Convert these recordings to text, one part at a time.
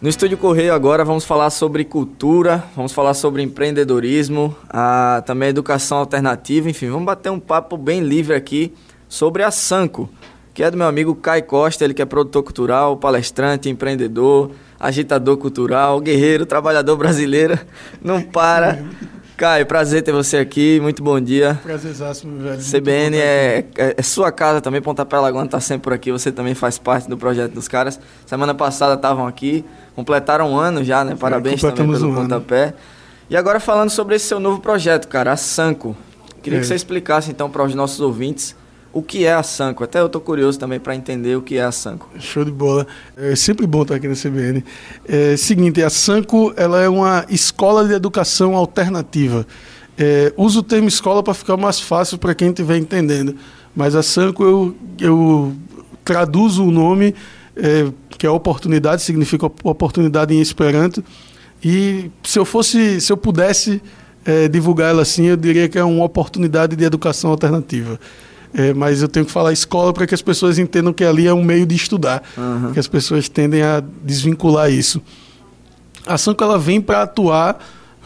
No Estúdio Correio agora vamos falar sobre cultura, vamos falar sobre empreendedorismo, a, também educação alternativa, enfim, vamos bater um papo bem livre aqui sobre a Sanco, que é do meu amigo Kai Costa, ele que é produtor cultural, palestrante, empreendedor, agitador cultural, guerreiro, trabalhador brasileiro, não para. Caio, prazer ter você aqui, muito bom dia. Prazerzaço, meu velho. CBN é, é, é, sua casa também, Pontapé Lagoa tá sempre por aqui, você também faz parte do projeto dos caras. Semana passada estavam aqui, completaram um ano já, né? Parabéns é, também pelo um Pontapé. Ano. E agora falando sobre esse seu novo projeto, cara, a Sanco. Queria é. que você explicasse então para os nossos ouvintes o que é a Sanco. Até eu estou curioso também para entender o que é a Sanco. Show de bola. É sempre bom estar aqui na CBN. É seguinte, a Sanco ela é uma escola de educação alternativa. É, uso o termo escola para ficar mais fácil para quem estiver entendendo. Mas a Sanco eu, eu traduzo o nome, é, que é oportunidade, significa oportunidade em Esperanto. E se eu fosse, se eu pudesse é, divulgar ela assim, eu diria que é uma oportunidade de educação alternativa. É, mas eu tenho que falar escola para que as pessoas entendam que ali é um meio de estudar, uhum. que as pessoas tendem a desvincular isso. A Sanco ela vem para atuar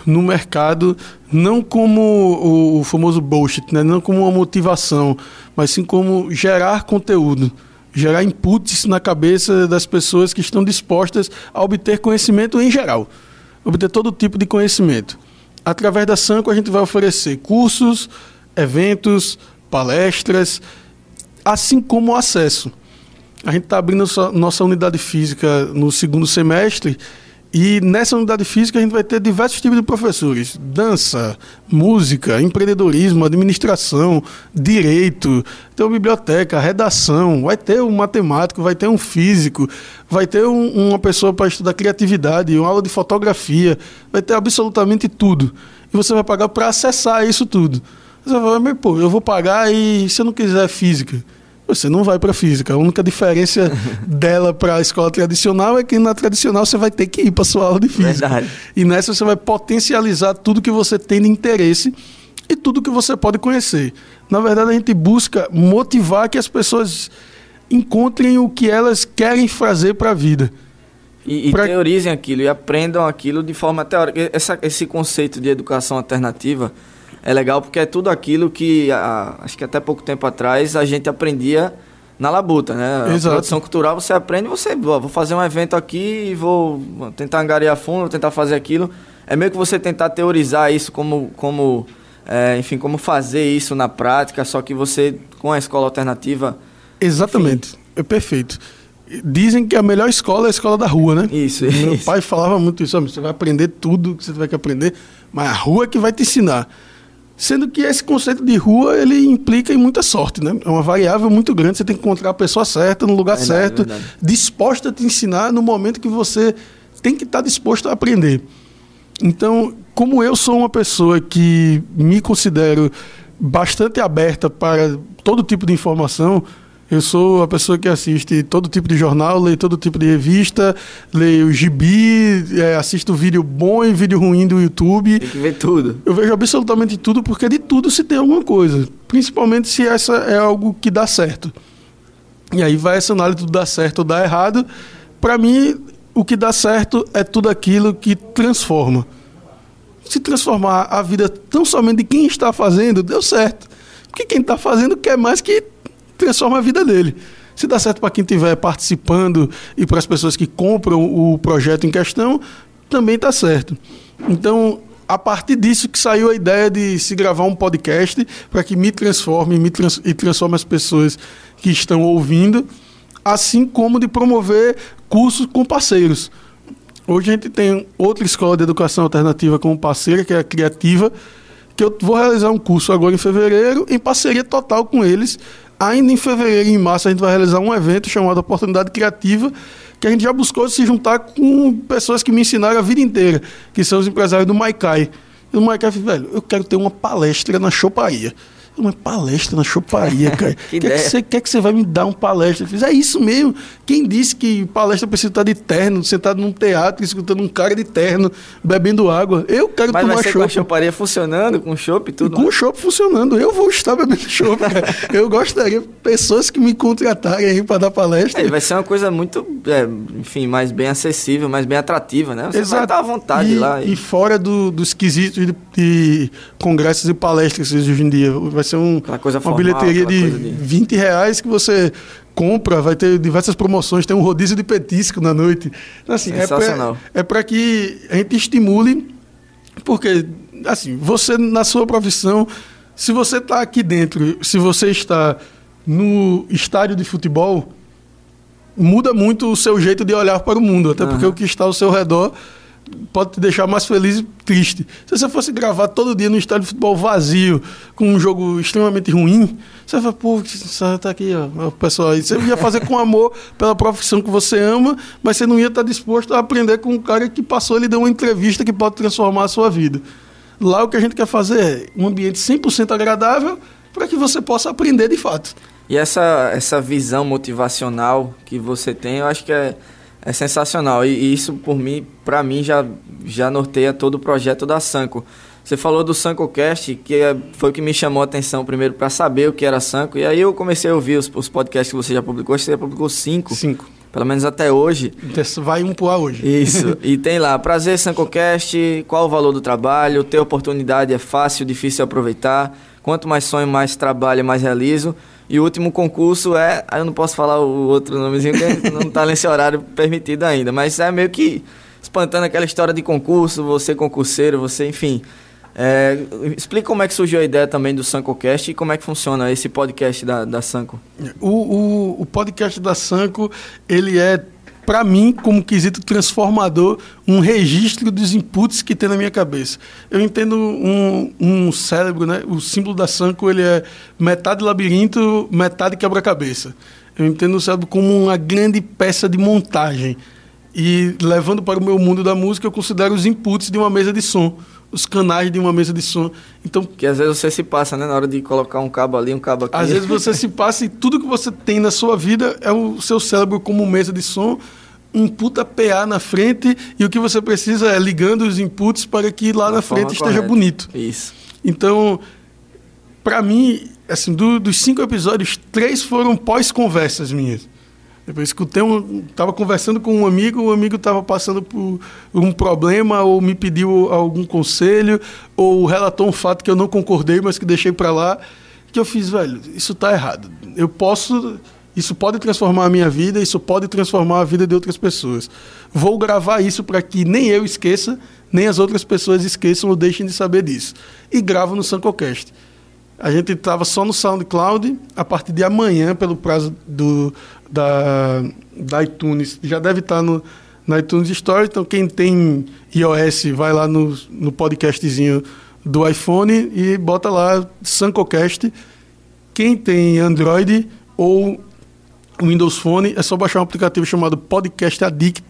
no mercado não como o, o famoso bullshit, né? não como uma motivação, mas sim como gerar conteúdo, gerar inputs na cabeça das pessoas que estão dispostas a obter conhecimento em geral, obter todo tipo de conhecimento. Através da Sanco a gente vai oferecer cursos, eventos, palestras, assim como acesso. A gente está abrindo nossa unidade física no segundo semestre e nessa unidade física a gente vai ter diversos tipos de professores: dança, música, empreendedorismo, administração, direito, ter uma biblioteca, redação, vai ter um matemático, vai ter um físico, vai ter um, uma pessoa para estudar criatividade, uma aula de fotografia, vai ter absolutamente tudo. E você vai pagar para acessar isso tudo. Você vai, mas, pô, eu vou pagar e se eu não quiser física? Você não vai para física. A única diferença dela para a escola tradicional é que na tradicional você vai ter que ir para sua aula de física. Verdade. E nessa você vai potencializar tudo que você tem de interesse e tudo que você pode conhecer. Na verdade, a gente busca motivar que as pessoas encontrem o que elas querem fazer para a vida. E, e pra... teorizem aquilo e aprendam aquilo de forma teórica. Essa, esse conceito de educação alternativa é legal porque é tudo aquilo que a, acho que até pouco tempo atrás a gente aprendia na labuta, né? Exato. A produção cultural você aprende, você ó, vou fazer um evento aqui e vou tentar angariar fundo, vou tentar fazer aquilo. É meio que você tentar teorizar isso como como é, enfim, como fazer isso na prática, só que você com a escola alternativa. Exatamente. Enfim. É perfeito. Dizem que a melhor escola é a escola da rua, né? Isso. Meu isso. pai falava muito isso, você vai aprender tudo que você tiver que aprender, mas a rua é que vai te ensinar. Sendo que esse conceito de rua, ele implica em muita sorte, né? É uma variável muito grande, você tem que encontrar a pessoa certa, no lugar verdade, certo, verdade. disposta a te ensinar no momento que você tem que estar disposto a aprender. Então, como eu sou uma pessoa que me considero bastante aberta para todo tipo de informação, eu sou a pessoa que assiste todo tipo de jornal, lê todo tipo de revista, leio gibi, é, assisto vídeo bom e vídeo ruim do YouTube. Tem que ver tudo. Eu vejo absolutamente tudo, porque de tudo se tem alguma coisa. Principalmente se essa é algo que dá certo. E aí vai essa análise do dar certo ou dar errado. Para mim, o que dá certo é tudo aquilo que transforma. Se transformar a vida tão somente de quem está fazendo, deu certo. Porque quem está fazendo quer mais que transforma a vida dele. Se dá certo para quem estiver participando e para as pessoas que compram o projeto em questão, também está certo. Então, a partir disso que saiu a ideia de se gravar um podcast para que me transforme me trans e transforme as pessoas que estão ouvindo, assim como de promover cursos com parceiros. Hoje a gente tem outra escola de educação alternativa como parceira, que é a Criativa, que eu vou realizar um curso agora em fevereiro, em parceria total com eles, Ainda em fevereiro e em março a gente vai realizar um evento chamado Oportunidade Criativa, que a gente já buscou se juntar com pessoas que me ensinaram a vida inteira, que são os empresários do Maicai. E o falou, velho, eu quero ter uma palestra na choparia. Uma palestra na choparia, cara. que quer, que você, quer que você vai me dar uma palestra? Eu fiz, é isso mesmo. Quem disse que palestra precisa estar de terno, sentado num teatro, escutando um cara de terno, bebendo água? Eu quero Mas tomar chopp. com a choparia funcionando, com chopp e tudo? Com o chopp funcionando. Eu vou estar bebendo chopp, cara. eu gostaria, pessoas que me contratarem aí para dar palestra. É, vai ser uma coisa muito, é, enfim, mais bem acessível, mais bem atrativa, né? Você Exato. vai estar à vontade e, lá. E, e fora do, dos quesitos de, de congressos e palestras hoje em dia. Vai ser um, formal, uma bilheteria de, de 20 reais que você compra, vai ter diversas promoções, tem um rodízio de petisco na noite. Então, assim. É para é que a gente estimule, porque, assim, você na sua profissão, se você está aqui dentro, se você está no estádio de futebol, muda muito o seu jeito de olhar para o mundo, até uhum. porque o que está ao seu redor pode te deixar mais feliz e triste. Se você fosse gravar todo dia no estádio de futebol vazio, com um jogo extremamente ruim, você vai, pô, tá aqui, ó, pessoal. Você ia fazer com amor pela profissão que você ama, mas você não ia estar disposto a aprender com um cara que passou, ele deu uma entrevista que pode transformar a sua vida. Lá o que a gente quer fazer é um ambiente 100% agradável para que você possa aprender de fato. E essa, essa visão motivacional que você tem, eu acho que é é sensacional. E, e isso, por mim, para mim, já, já norteia todo o projeto da Sanco. Você falou do SancoCast, que é, foi o que me chamou a atenção primeiro para saber o que era Sanco. E aí eu comecei a ouvir os, os podcasts que você já publicou. Você já publicou cinco. Cinco. Pelo menos até hoje. Vai um pro hoje. Isso. e tem lá, prazer SancoCast, qual o valor do trabalho, ter oportunidade é fácil, difícil aproveitar. Quanto mais sonho, mais trabalho, mais realizo. E o último concurso é. Aí eu não posso falar o outro nomezinho, que não está nesse horário permitido ainda. Mas é meio que espantando aquela história de concurso, você concurseiro, você, enfim. É, explica como é que surgiu a ideia também do SancoCast e como é que funciona esse podcast da, da Sanco. O, o, o podcast da Sanco, ele é para mim, como quesito transformador, um registro dos inputs que tem na minha cabeça. Eu entendo um, um cérebro, né? O símbolo da Sanco ele é metade labirinto, metade quebra-cabeça. Eu entendo o cérebro como uma grande peça de montagem. E levando para o meu mundo da música, eu considero os inputs de uma mesa de som, os canais de uma mesa de som. Então, que às vezes você se passa, né, na hora de colocar um cabo ali, um cabo aqui. Às vezes você se passa e tudo que você tem na sua vida é o seu cérebro como mesa de som, um puta PA na frente e o que você precisa é ligando os inputs para que lá na frente esteja correta. bonito. Isso. Então, para mim, assim, do, dos cinco episódios, três foram pós-conversas minhas. Eu escutei um, estava conversando com um amigo, o amigo estava passando por um problema ou me pediu algum conselho ou relatou um fato que eu não concordei, mas que deixei para lá, que eu fiz, velho, isso está errado. Eu posso, isso pode transformar a minha vida, isso pode transformar a vida de outras pessoas. Vou gravar isso para que nem eu esqueça, nem as outras pessoas esqueçam ou deixem de saber disso. E gravo no Sancocast. A gente estava só no SoundCloud, a partir de amanhã, pelo prazo do, da, da iTunes, já deve estar tá no, na iTunes Store. Então, quem tem iOS, vai lá no, no podcastzinho do iPhone e bota lá Sancocast. Quem tem Android ou Windows Phone, é só baixar um aplicativo chamado Podcast Addict,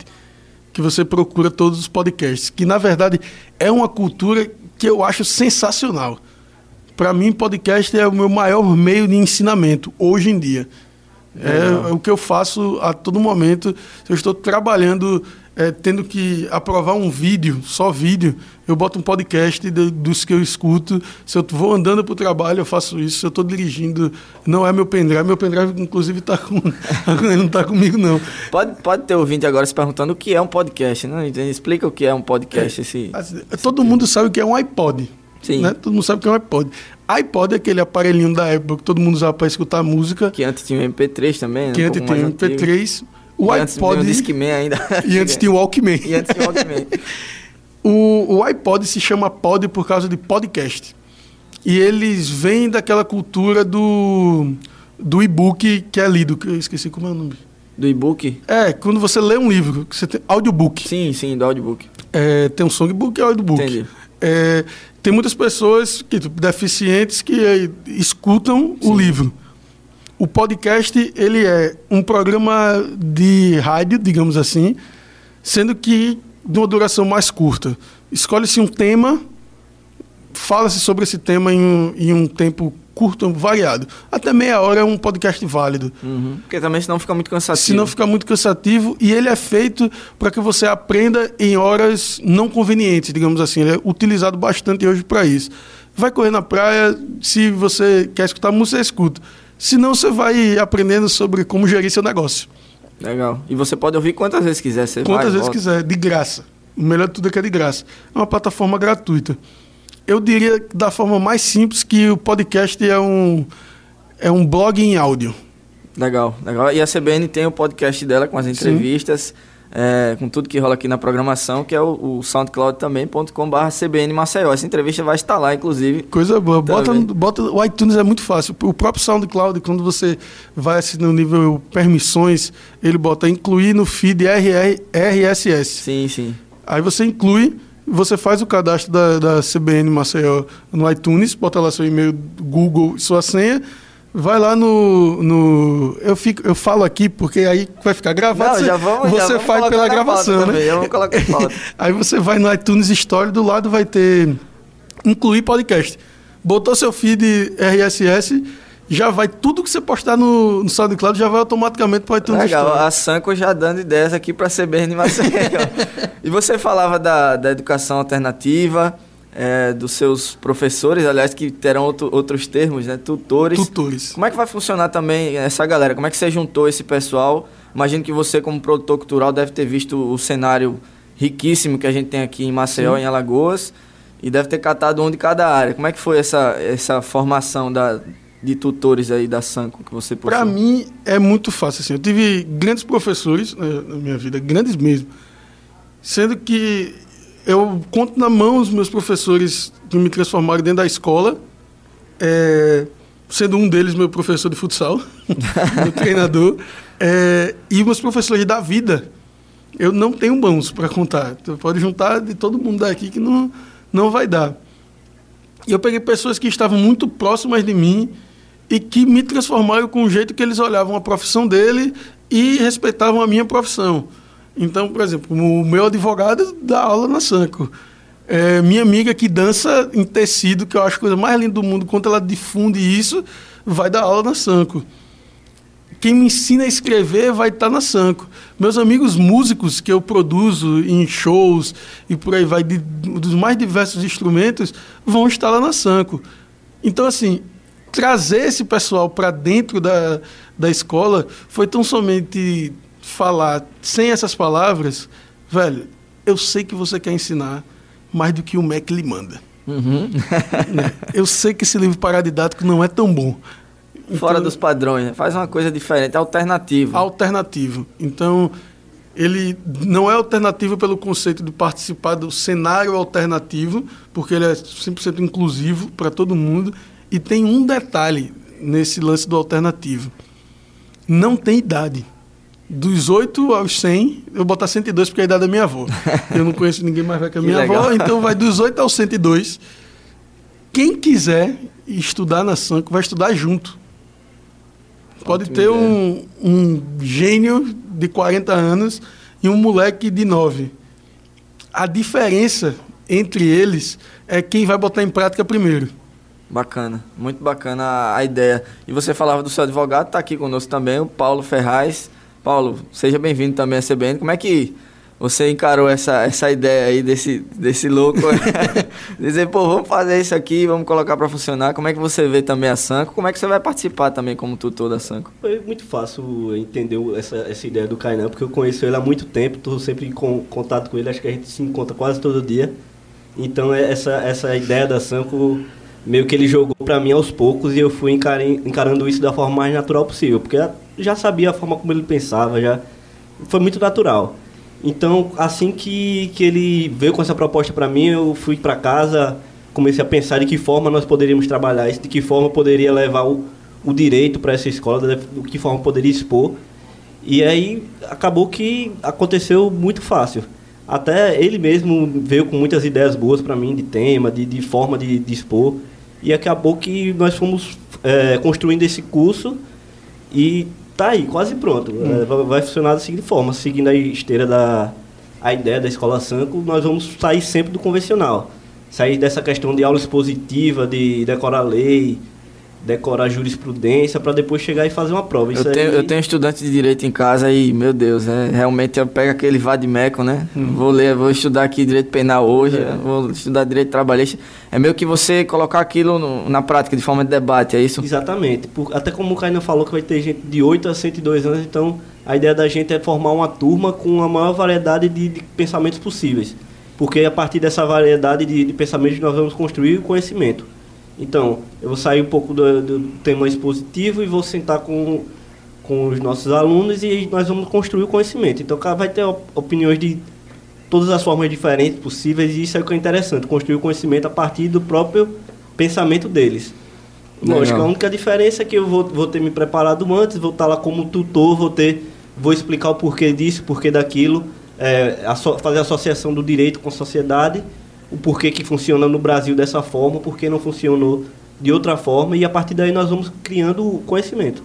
que você procura todos os podcasts. Que, na verdade, é uma cultura que eu acho sensacional para mim, podcast é o meu maior meio de ensinamento hoje em dia. É, é, o que eu faço a todo momento. Se eu estou trabalhando, é, tendo que aprovar um vídeo, só vídeo, eu boto um podcast de, dos que eu escuto. Se eu vou andando para o trabalho, eu faço isso. Se eu estou dirigindo, não é meu pendrive. Meu pendrive, inclusive, está com. não está comigo, não. Pode, pode ter ouvinte agora se perguntando o que é um podcast, né? Explica o que é um podcast. É, esse, assim, todo mundo sabe o que é um iPod. Sim. Né? Todo mundo sabe que é um iPod. iPod é aquele aparelhinho da época que todo mundo usava para escutar música. Que antes tinha o MP3 também. Né? Que um antes tinha o MP3. O e iPod. Antes Discman ainda. E antes tinha o Walkman. e antes tinha o Walkman. o, o iPod se chama Pod por causa de podcast. E eles vêm daquela cultura do, do e-book que é lido. Que eu esqueci como é o nome. Do e-book? É, quando você lê um livro, você tem audiobook. Sim, sim, do audiobook. É, tem um songbook e audiobook. Entendi. É, tem muitas pessoas que, deficientes que é, escutam Sim. o livro. O podcast ele é um programa de rádio, digamos assim, sendo que de uma duração mais curta. Escolhe-se um tema, fala-se sobre esse tema em um, em um tempo curto, variado. Até meia hora é um podcast válido. Uhum. Porque também senão fica muito cansativo. Senão fica muito cansativo e ele é feito para que você aprenda em horas não convenientes, digamos assim. Ele é utilizado bastante hoje para isso. Vai correr na praia, se você quer escutar música, você escuta. Senão você vai aprendendo sobre como gerir seu negócio. Legal. E você pode ouvir quantas vezes quiser. Você quantas vai, vezes volta. quiser, de graça. O melhor de tudo é que é de graça. É uma plataforma gratuita. Eu diria da forma mais simples que o podcast é um, é um blog em áudio. Legal, legal. E a CBN tem o podcast dela com as entrevistas, é, com tudo que rola aqui na programação, que é o, o soundcloud também.com.br CBN Maceió. Essa entrevista vai estar lá, inclusive. Coisa boa. Bota, bota, o iTunes é muito fácil. O próprio SoundCloud, quando você vai assim no nível permissões, ele bota incluir no feed RR, RSS. Sim, sim. Aí você inclui, você faz o cadastro da, da CBN Maceió no iTunes, bota lá seu e-mail Google, sua senha, vai lá no, no eu fico eu falo aqui porque aí vai ficar gravado. Não, já vamos, você já vamos faz pela gravação, né? Também, colocar aí você vai no iTunes Store do lado vai ter incluir podcast. Botou seu feed RSS já vai tudo que você postar no, no SoundCloud já vai automaticamente para o iTunes Legal, Store. a Sanco já dando ideias aqui para CBN Maceió. e você falava da, da educação alternativa, é, dos seus professores, aliás, que terão outro, outros termos, né? Tutores. Tutores. Como é que vai funcionar também essa galera? Como é que você juntou esse pessoal? Imagino que você, como produtor cultural, deve ter visto o cenário riquíssimo que a gente tem aqui em Maceió, Sim. em Alagoas, e deve ter catado um de cada área. Como é que foi essa, essa formação da, de tutores aí da Sanco que você Para mim é muito fácil assim. Eu tive grandes professores né, na minha vida, grandes mesmo. Sendo que eu conto na mão os meus professores que me transformaram dentro da escola, é, sendo um deles meu professor de futsal, meu treinador, é, e meus professores da vida. Eu não tenho mãos para contar. Você pode juntar de todo mundo daqui que não, não vai dar. E eu peguei pessoas que estavam muito próximas de mim e que me transformaram com o jeito que eles olhavam a profissão dele e respeitavam a minha profissão. Então, por exemplo, o meu advogado dá aula na Sanco. É, minha amiga que dança em tecido, que eu acho a coisa mais linda do mundo, quando ela difunde isso, vai dar aula na Sanco. Quem me ensina a escrever vai estar na Sanco. Meus amigos músicos que eu produzo em shows e por aí vai, de, dos mais diversos instrumentos, vão estar lá na Sanco. Então, assim, trazer esse pessoal para dentro da, da escola foi tão somente falar sem essas palavras, velho, eu sei que você quer ensinar mais do que o MEC lhe manda. Uhum. eu sei que esse livro paradidático não é tão bom. Fora então, dos padrões, né? faz uma coisa diferente, alternativo. Alternativo. Então, ele não é alternativo pelo conceito de participar do cenário alternativo, porque ele é 100% inclusivo para todo mundo. E tem um detalhe nesse lance do alternativo: não tem idade. Dos 8 aos 100, eu vou botar 102 porque é a idade da minha avó. Eu não conheço ninguém mais velho que a minha que avó, então vai dos 8 aos 102. Quem quiser estudar na Sanco vai estudar junto. Pode ter um, um gênio de 40 anos e um moleque de 9. A diferença entre eles é quem vai botar em prática primeiro. Bacana, muito bacana a, a ideia. E você falava do seu advogado, está aqui conosco também, o Paulo Ferraz. Paulo, seja bem-vindo também à CBN. Como é que você encarou essa, essa ideia aí desse, desse louco? Dizer, pô, vamos fazer isso aqui, vamos colocar para funcionar. Como é que você vê também a Sanco? Como é que você vai participar também como tutor da Sanco? Foi muito fácil entender essa, essa ideia do Kainan, porque eu conheço ele há muito tempo, estou sempre em contato com ele, acho que a gente se encontra quase todo dia. Então, é essa, essa ideia da Sanco meio que ele jogou para mim aos poucos e eu fui encarando isso da forma mais natural possível, porque já sabia a forma como ele pensava, já foi muito natural. Então, assim que, que ele veio com essa proposta para mim, eu fui para casa, comecei a pensar de que forma nós poderíamos trabalhar isso, de que forma poderia levar o, o direito para essa escola, de que forma poderia expor. E aí acabou que aconteceu muito fácil. Até ele mesmo veio com muitas ideias boas para mim de tema, de, de forma de, de expor. E acabou que nós fomos é, construindo esse curso e tá aí, quase pronto. Hum. É, vai funcionar da seguinte forma, seguindo a esteira da a ideia da escola Sanco, nós vamos sair sempre do convencional. Sair dessa questão de aula expositiva, de decorar lei, decorar jurisprudência para depois chegar e fazer uma prova. eu, tenho, aí... eu tenho estudante de direito em casa e, meu Deus, é, realmente eu pego aquele vadimeco, né? Hum. Vou ler, vou estudar aqui direito penal hoje, é. vou estudar direito trabalhista. É meio que você colocar aquilo no, na prática, de forma de debate, é isso? Exatamente. Por, até como o Caio falou que vai ter gente de 8 a 102 anos, então a ideia da gente é formar uma turma com a maior variedade de, de pensamentos possíveis. Porque a partir dessa variedade de, de pensamentos nós vamos construir o conhecimento. Então, eu vou sair um pouco do, do tema expositivo e vou sentar com, com os nossos alunos e nós vamos construir o conhecimento. Então, vai ter opiniões de todas as formas diferentes possíveis e isso é o que é interessante, construir o conhecimento a partir do próprio pensamento deles. Lógico, a única diferença é que eu vou, vou ter me preparado antes, vou estar lá como tutor, vou ter, vou explicar o porquê disso, porquê daquilo, é, a so, fazer a associação do direito com a sociedade o porquê que funciona no Brasil dessa forma, porquê não funcionou de outra forma, e a partir daí nós vamos criando conhecimento.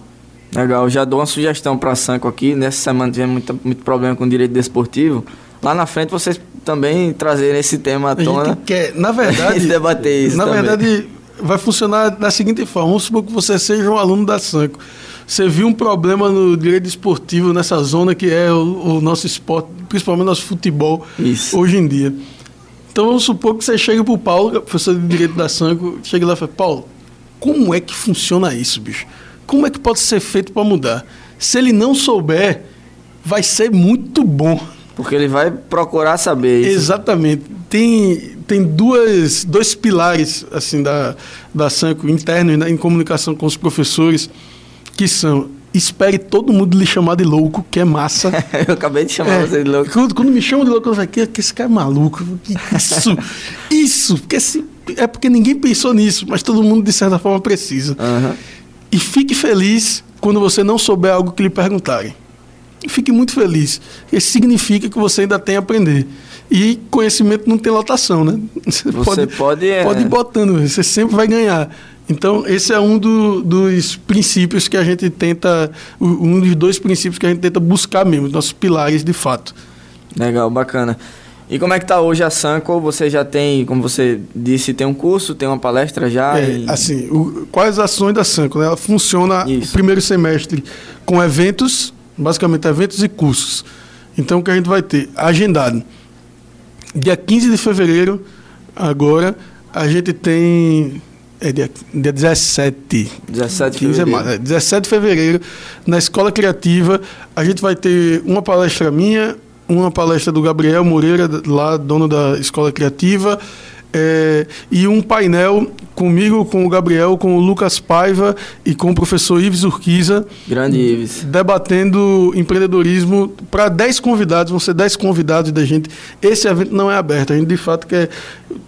Legal, já dou uma sugestão para a Sanco aqui. Nessa semana tivemos muito, muito problema com o direito desportivo. Lá na frente vocês também trazerem esse tema à tona. Quer, na verdade, debater isso. Na também. verdade, vai funcionar da seguinte forma: vamos supor que você seja um aluno da Sanco. Você viu um problema no direito esportivo nessa zona que é o, o nosso esporte, principalmente nosso futebol, isso. hoje em dia. Então vamos supor que você chega para o Paulo, professor de Direito da Sanco, chega lá e fala, Paulo, como é que funciona isso, bicho? Como é que pode ser feito para mudar? Se ele não souber, vai ser muito bom. Porque ele vai procurar saber isso. Exatamente. Tem, tem duas, dois pilares assim da, da Sanco internos né, em comunicação com os professores, que são espere todo mundo lhe chamar de louco, que é massa. eu acabei de chamar é, você de louco. Quando, quando, me chamam de louco, eu falo, que, que esse cara é maluco. Isso, isso. Porque esse, é porque ninguém pensou nisso, mas todo mundo, de certa forma, precisa. Uhum. E fique feliz quando você não souber algo que lhe perguntarem. Fique muito feliz. Isso significa que você ainda tem a aprender. E conhecimento não tem lotação, né? Você, você pode, pode, é... pode ir botando, você sempre vai ganhar. Então, esse é um do, dos princípios que a gente tenta, um dos dois princípios que a gente tenta buscar mesmo, nossos pilares de fato. Legal, bacana. E como é que está hoje a Sanco? Você já tem, como você disse, tem um curso, tem uma palestra já? É, e... assim, o, quais as ações da Sanco? Né? Ela funciona no primeiro semestre com eventos, basicamente eventos e cursos. Então, o que a gente vai ter? Agendado. Dia 15 de fevereiro, agora, a gente tem é dia, dia 17. 17 de fevereiro. É, 17 de fevereiro, na Escola Criativa, a gente vai ter uma palestra minha, uma palestra do Gabriel Moreira, lá dono da Escola Criativa, é, e um painel comigo, com o Gabriel, com o Lucas Paiva e com o professor Ives Urquiza. Grande Ives. Debatendo empreendedorismo para 10 convidados, vão ser 10 convidados da gente. Esse evento não é aberto, a gente de fato quer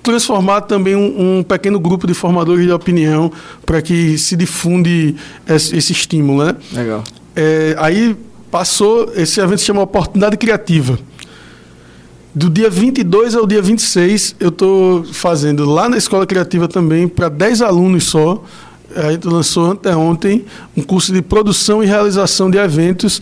transformar também um, um pequeno grupo de formadores de opinião para que se difunde esse, esse estímulo. Né? Legal. É, aí passou, esse evento se chama Oportunidade Criativa. Do dia 22 ao dia 26, eu estou fazendo lá na Escola Criativa também, para 10 alunos só. A gente lançou anteontem um curso de produção e realização de eventos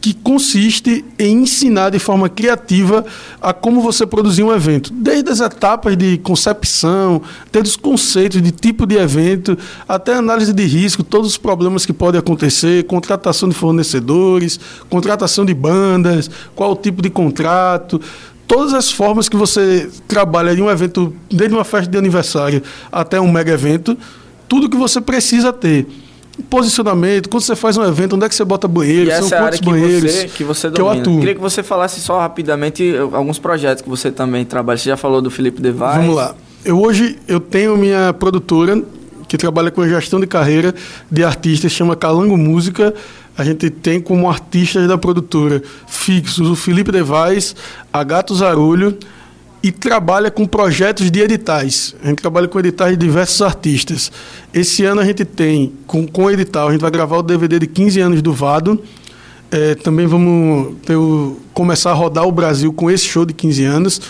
que consiste em ensinar de forma criativa a como você produzir um evento, desde as etapas de concepção, desde os conceitos de tipo de evento, até análise de risco, todos os problemas que podem acontecer, contratação de fornecedores, contratação de bandas, qual o tipo de contrato, todas as formas que você trabalha em um evento, desde uma festa de aniversário até um mega evento, tudo que você precisa ter. Posicionamento, quando você faz um evento, onde é que você bota banheiro? E essa são é quantos banheiros você, que você domina. que eu atuo. Queria que você falasse só rapidamente alguns projetos que você também trabalha. Você já falou do Felipe Devais. Vamos lá. Eu hoje eu tenho minha produtora que trabalha com gestão de carreira de artistas, chama Calango Música a gente tem como artistas da produtora fixos o Felipe Devais, a Gato Zarulho e trabalha com projetos de editais. A gente trabalha com editais de diversos artistas. Esse ano a gente tem, com, com edital, a gente vai gravar o DVD de 15 anos do Vado. É, também vamos o, começar a rodar o Brasil com esse show de 15 anos.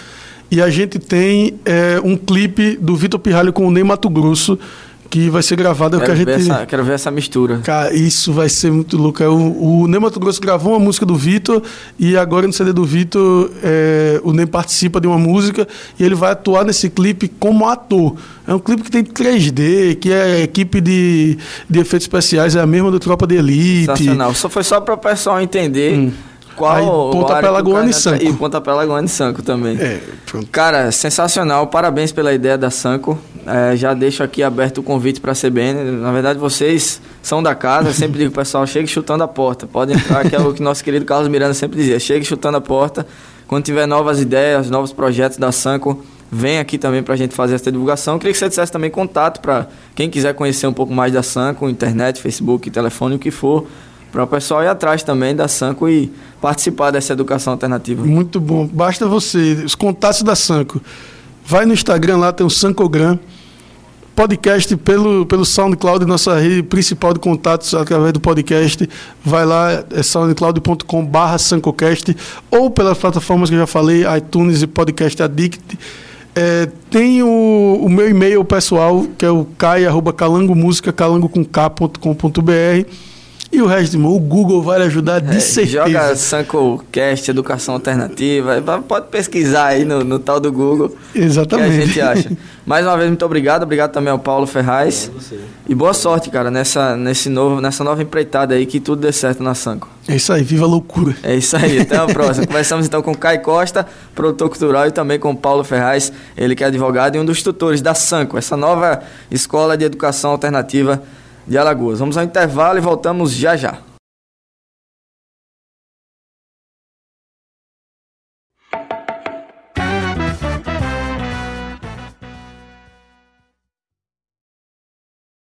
E a gente tem é, um clipe do Vitor Pirralho com o Ney Mato Grosso, que vai ser gravado. Quero, que a ver gente... essa, quero ver essa mistura. Cara, isso vai ser muito louco. É, o, o Ney Mato Grosso gravou uma música do Vitor e agora no CD do Vitor é, o Ney participa de uma música e ele vai atuar nesse clipe como ator. É um clipe que tem 3D, que é a equipe de, de efeitos especiais, é a mesma do Tropa de Elite. Sensacional. Só foi só para o pessoal entender. Hum. Qual Aí, Pontapé Lagoano e Sanco. E Pontapé Lagoano e Sanco também. É, pronto. Cara, sensacional. Parabéns pela ideia da Sanco. É, já deixo aqui aberto o convite para a CBN. Na verdade, vocês são da casa. Sempre digo, pessoal, chegue chutando a porta. Pode entrar, que é o que nosso querido Carlos Miranda sempre dizia. Chegue chutando a porta. Quando tiver novas ideias, novos projetos da Sanco, vem aqui também para a gente fazer essa divulgação. Queria que você dissesse também contato para quem quiser conhecer um pouco mais da Sanco, internet, Facebook, telefone, o que for para o pessoal ir atrás também da Sanco e participar dessa educação alternativa. Muito bom. Basta você, os contatos da Sanco. Vai no Instagram lá, tem o Sancogram. Podcast pelo, pelo SoundCloud, nossa rede principal de contatos através do podcast. Vai lá, é soundcloud.com/barra Sancocast ou pelas plataformas que eu já falei, iTunes e Podcast Addict. É, tem o, o meu e-mail pessoal, que é o cai.calangomusica, calango com k.com.br e o resto, irmão, o Google vai ajudar de é, certeza. Joga Sancocast, Educação Alternativa, pode pesquisar aí no, no, tal do Google. Exatamente. Que a gente acha. Mais uma vez, muito obrigado. Obrigado também ao Paulo Ferraz. E boa sorte, cara, nessa, nesse novo, nessa nova empreitada aí, que tudo dê certo na Sanco. É isso aí, viva a loucura. É isso aí, até a próxima. Conversamos então com o Caio Costa, produtor cultural, e também com o Paulo Ferraz, ele que é advogado e um dos tutores da Sanco, essa nova escola de educação alternativa de Alagoas. Vamos ao intervalo e voltamos já já.